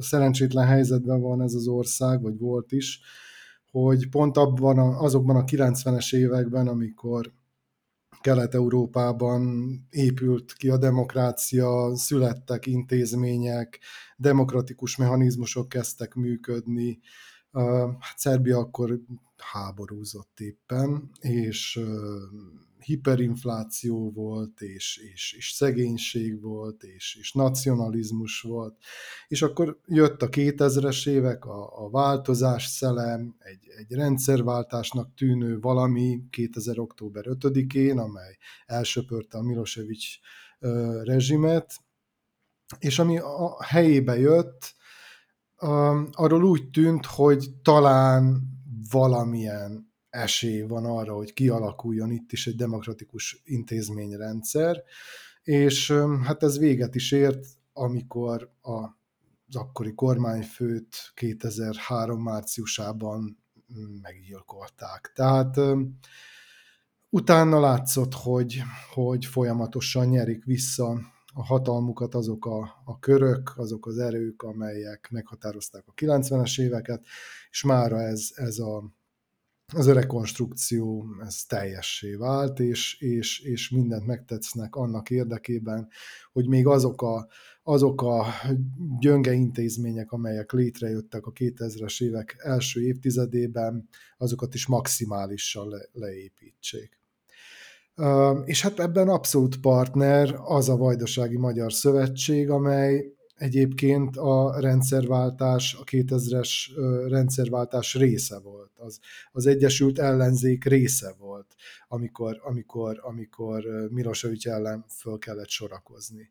szerencsétlen helyzetben van ez az ország, vagy volt is, hogy pont abban a, azokban a 90-es években, amikor Kelet-Európában épült ki a demokrácia, születtek intézmények, demokratikus mechanizmusok kezdtek működni, Hát Szerbia akkor háborúzott éppen, és hiperinfláció volt, és, és, és szegénység volt, és, és nacionalizmus volt. És akkor jött a 2000-es évek, a, a változás szelem, egy, egy rendszerváltásnak tűnő valami 2000. október 5-én, amely elsöpörte a Milosevic rezsimet, és ami a helyébe jött, arról úgy tűnt, hogy talán valamilyen esély van arra, hogy kialakuljon itt is egy demokratikus intézményrendszer, és hát ez véget is ért, amikor a, az akkori kormányfőt 2003 márciusában meggyilkolták. Tehát utána látszott, hogy, hogy folyamatosan nyerik vissza a hatalmukat azok a, a körök, azok az erők, amelyek meghatározták a 90-es éveket, és mára ez, ez a, az a rekonstrukció ez teljessé vált, és, és, és mindent megtetsznek annak érdekében, hogy még azok a, azok a gyönge intézmények, amelyek létrejöttek a 2000-es évek első évtizedében, azokat is maximálisan le, leépítsék. És hát ebben abszolút partner az a Vajdasági Magyar Szövetség, amely egyébként a rendszerváltás, a 2000-es rendszerváltás része volt. Az, az Egyesült Ellenzék része volt, amikor, amikor, amikor Milosevic ellen föl kellett sorakozni.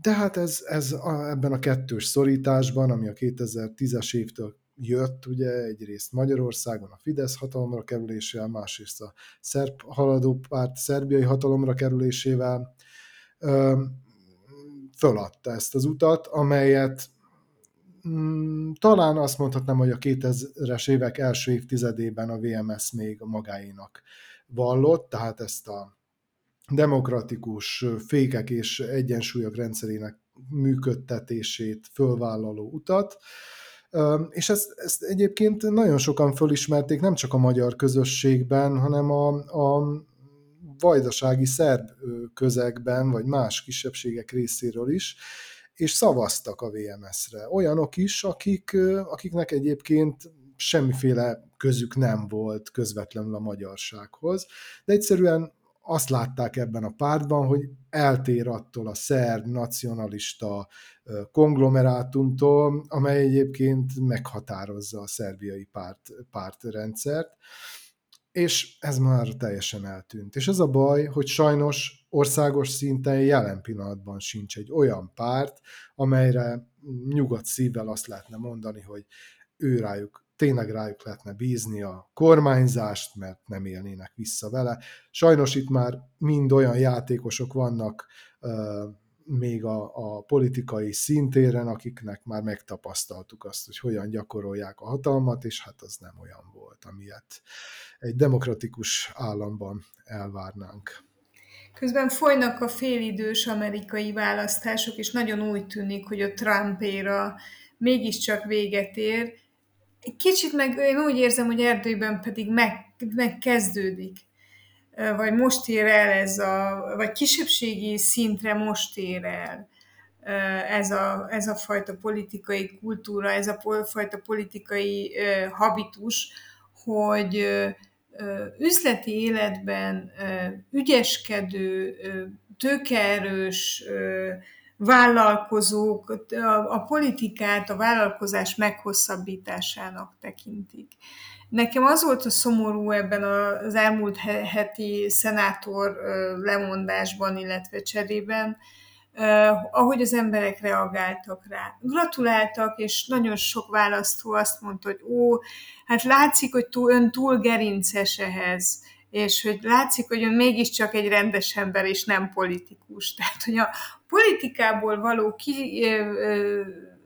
De hát ez, ez a, ebben a kettős szorításban, ami a 2010-es évtől jött ugye egyrészt Magyarországon a Fidesz hatalomra kerülésével, másrészt a szerb haladó párt szerbiai hatalomra kerülésével föladta ezt az utat, amelyet mm, talán azt mondhatnám, hogy a 2000-es évek első évtizedében a VMS még a magáénak vallott, tehát ezt a demokratikus fékek és egyensúlyok rendszerének működtetését fölvállaló utat, és ezt, ezt egyébként nagyon sokan fölismerték, nem csak a magyar közösségben, hanem a, a vajdasági szerb közegben, vagy más kisebbségek részéről is, és szavaztak a VMS-re. Olyanok is, akik, akiknek egyébként semmiféle közük nem volt közvetlenül a magyarsághoz, de egyszerűen azt látták ebben a pártban, hogy eltér attól a szerb nacionalista konglomerátumtól, amely egyébként meghatározza a szerbiai párt, pártrendszert. És ez már teljesen eltűnt. És ez a baj, hogy sajnos országos szinten jelen pillanatban sincs egy olyan párt, amelyre nyugodt szívvel azt lehetne mondani, hogy ő rájuk, tényleg rájuk lehetne bízni a kormányzást, mert nem élnének vissza vele. Sajnos itt már mind olyan játékosok vannak, még a, a politikai szintéren, akiknek már megtapasztaltuk azt, hogy hogyan gyakorolják a hatalmat, és hát az nem olyan volt, amilyet egy demokratikus államban elvárnánk. Közben folynak a félidős amerikai választások, és nagyon úgy tűnik, hogy a Trump éra mégiscsak véget ér. Kicsit meg én úgy érzem, hogy Erdőben pedig meg, megkezdődik vagy most ér el ez a, vagy kisebbségi szintre most ér el ez a, ez a fajta politikai kultúra, ez a fajta politikai habitus, hogy üzleti életben ügyeskedő, tőkeerős vállalkozók a politikát, a vállalkozás meghosszabbításának tekintik. Nekem az volt a szomorú ebben az elmúlt heti szenátor lemondásban, illetve cserében, ahogy az emberek reagáltak rá. Gratuláltak, és nagyon sok választó azt mondta, hogy ó, hát látszik, hogy túl, ön túl gerinces ehhez, és hogy látszik, hogy ön mégiscsak egy rendes ember, és nem politikus. Tehát, hogy a politikából való ki,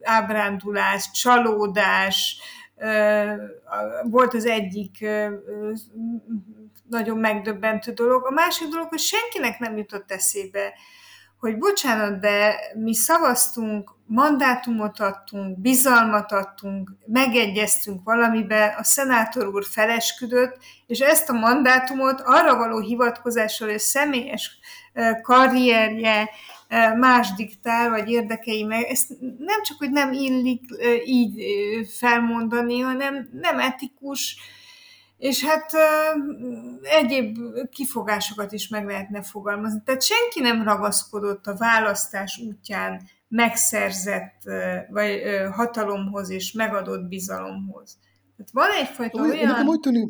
ábrándulás, csalódás, volt az egyik nagyon megdöbbentő dolog. A másik dolog, hogy senkinek nem jutott eszébe, hogy bocsánat, de mi szavaztunk, mandátumot adtunk, bizalmat adtunk, megegyeztünk valamiben, a szenátor úr felesküdött, és ezt a mandátumot arra való hivatkozással, hogy személyes karrierje, más diktál, vagy érdekei meg, ezt nem csak, hogy nem illik így felmondani, hanem nem etikus, és hát egyéb kifogásokat is meg lehetne fogalmazni. Tehát senki nem ragaszkodott a választás útján megszerzett vagy hatalomhoz és megadott bizalomhoz. Tehát van egyfajta olyan... Nekem úgy tűnik,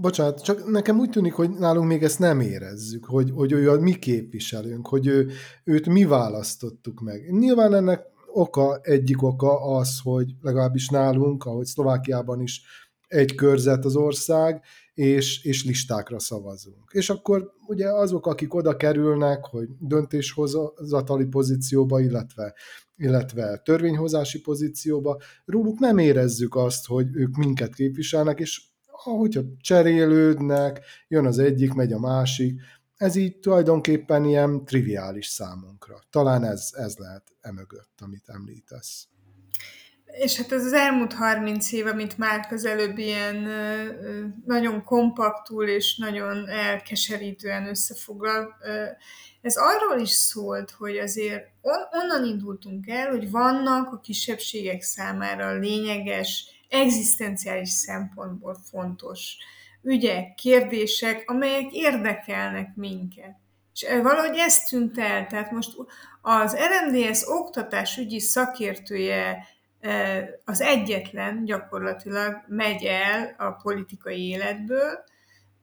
bocsánat, csak nekem úgy tűnik, hogy nálunk még ezt nem érezzük, hogy, hogy ő a mi képviselőnk, hogy ő, őt mi választottuk meg. Nyilván ennek oka, egyik oka az, hogy legalábbis nálunk, ahogy Szlovákiában is egy körzet az ország, és, és listákra szavazunk. És akkor ugye azok, akik oda kerülnek, hogy döntéshozatali pozícióba, illetve, illetve törvényhozási pozícióba, róluk nem érezzük azt, hogy ők minket képviselnek, és ahogyha cserélődnek, jön az egyik, megy a másik, ez így tulajdonképpen ilyen triviális számunkra. Talán ez, ez lehet emögött, amit említesz. És hát ez az elmúlt 30 év, amit már közelőbb ilyen nagyon kompaktul és nagyon elkeserítően összefoglal, ez arról is szólt, hogy azért onnan indultunk el, hogy vannak a kisebbségek számára lényeges egzisztenciális szempontból fontos ügyek, kérdések, amelyek érdekelnek minket. És valahogy ez tűnt el, tehát most az RMDS oktatásügyi szakértője e, az egyetlen gyakorlatilag megy el a politikai életből,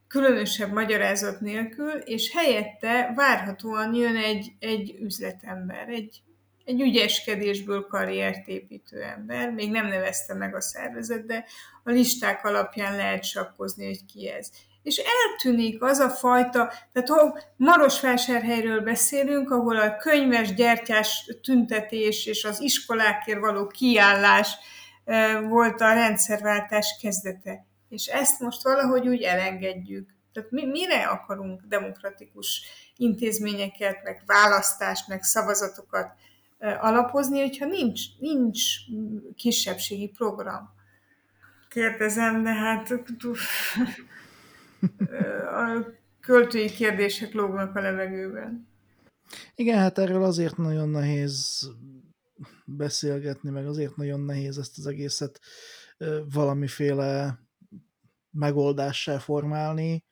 különösebb magyarázat nélkül, és helyette várhatóan jön egy, egy üzletember, egy egy ügyeskedésből karriert építő ember, még nem nevezte meg a szervezet, de a listák alapján lehet sakkozni, hogy ki ez. És eltűnik az a fajta, tehát ha Marosvásárhelyről beszélünk, ahol a könyves gyertyás tüntetés és az iskolákért való kiállás volt a rendszerváltás kezdete. És ezt most valahogy úgy elengedjük. Tehát mi, mire akarunk demokratikus intézményeket, meg választást, meg szavazatokat alapozni, hogyha nincs, nincs kisebbségi program. Kérdezem, de hát a költői kérdések lógnak a levegőben. Igen, hát erről azért nagyon nehéz beszélgetni, meg azért nagyon nehéz ezt az egészet valamiféle megoldással formálni,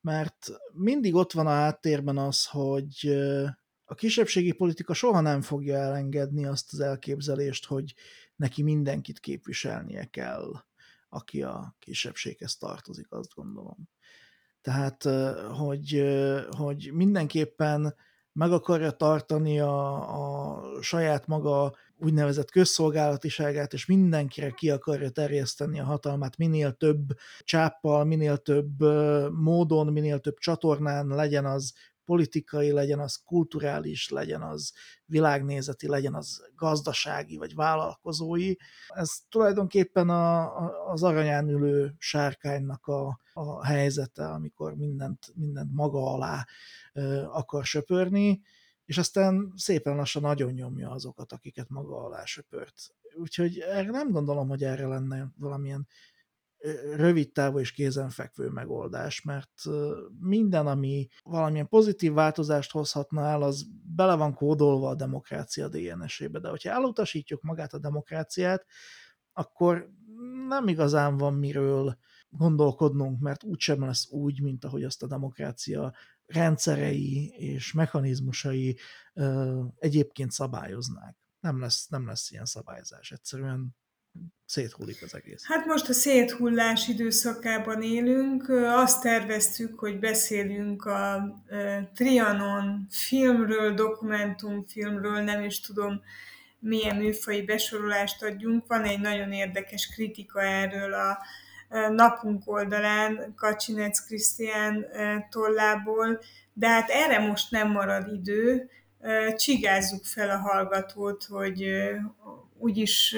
mert mindig ott van a háttérben az, hogy a kisebbségi politika soha nem fogja elengedni azt az elképzelést, hogy neki mindenkit képviselnie kell, aki a kisebbséghez tartozik, azt gondolom. Tehát, hogy, hogy mindenképpen meg akarja tartani a, a saját maga úgynevezett közszolgálatiságát, és mindenkire ki akarja terjeszteni a hatalmát minél több csáppal, minél több módon, minél több csatornán, legyen az politikai, legyen az kulturális, legyen az világnézeti, legyen az gazdasági vagy vállalkozói. Ez tulajdonképpen a, a, az aranyán ülő sárkánynak a, a helyzete, amikor mindent, mindent maga alá ö, akar söpörni, és aztán szépen lassan nagyon nyomja azokat, akiket maga alá söpört. Úgyhogy erre nem gondolom, hogy erre lenne valamilyen rövid távú és kézenfekvő megoldás, mert minden, ami valamilyen pozitív változást hozhatna el, az bele van kódolva a demokrácia DNS-ébe, de hogyha elutasítjuk magát a demokráciát, akkor nem igazán van miről gondolkodnunk, mert úgysem lesz úgy, mint ahogy azt a demokrácia rendszerei és mechanizmusai egyébként szabályoznák. Nem lesz, nem lesz ilyen szabályzás. Egyszerűen széthullik az egész. Hát most a széthullás időszakában élünk. Azt terveztük, hogy beszélünk a Trianon filmről, dokumentumfilmről, nem is tudom milyen műfai besorolást adjunk. Van egy nagyon érdekes kritika erről a napunk oldalán Kacsinec Krisztián tollából, de hát erre most nem marad idő. Csigázzuk fel a hallgatót, hogy úgyis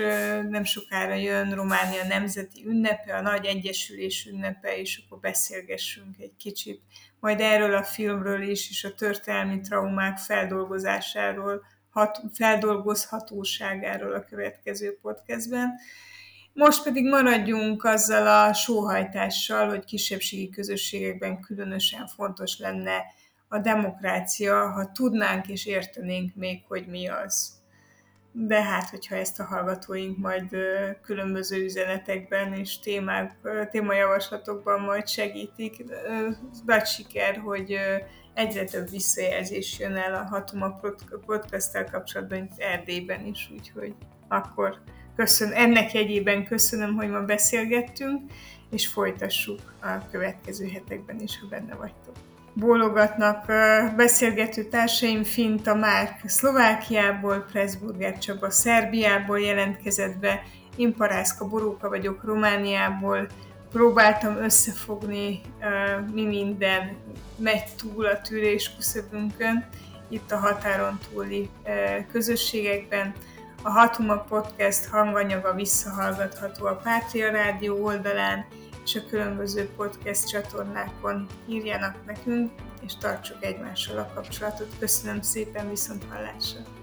nem sokára jön Románia nemzeti ünnepe, a nagy egyesülés ünnepe, és akkor beszélgessünk egy kicsit majd erről a filmről is, és a történelmi traumák feldolgozásáról, hat, feldolgozhatóságáról a következő podcastben. Most pedig maradjunk azzal a sóhajtással, hogy kisebbségi közösségekben különösen fontos lenne a demokrácia, ha tudnánk és értenénk még, hogy mi az de hát, hogyha ezt a hallgatóink majd különböző üzenetekben és témák, témajavaslatokban majd segítik, nagy siker, hogy egyre több visszajelzés jön el a Hatuma podcast kapcsolatban, itt Erdélyben is, úgyhogy akkor köszön, ennek jegyében köszönöm, hogy ma beszélgettünk, és folytassuk a következő hetekben is, ha benne vagytok bólogatnak beszélgető társaim Finta Márk Szlovákiából, Pressburger Csaba Szerbiából jelentkezett be, én Parászka Boróka vagyok Romániából, próbáltam összefogni, mi minden megy túl a tűrés küszöbünkön, itt a határon túli közösségekben. A Hatuma Podcast hanganyaga visszahallgatható a Pátria Rádió oldalán, és a különböző podcast csatornákon írjanak nekünk, és tartsuk egymással a kapcsolatot. Köszönöm szépen, viszont hallásra!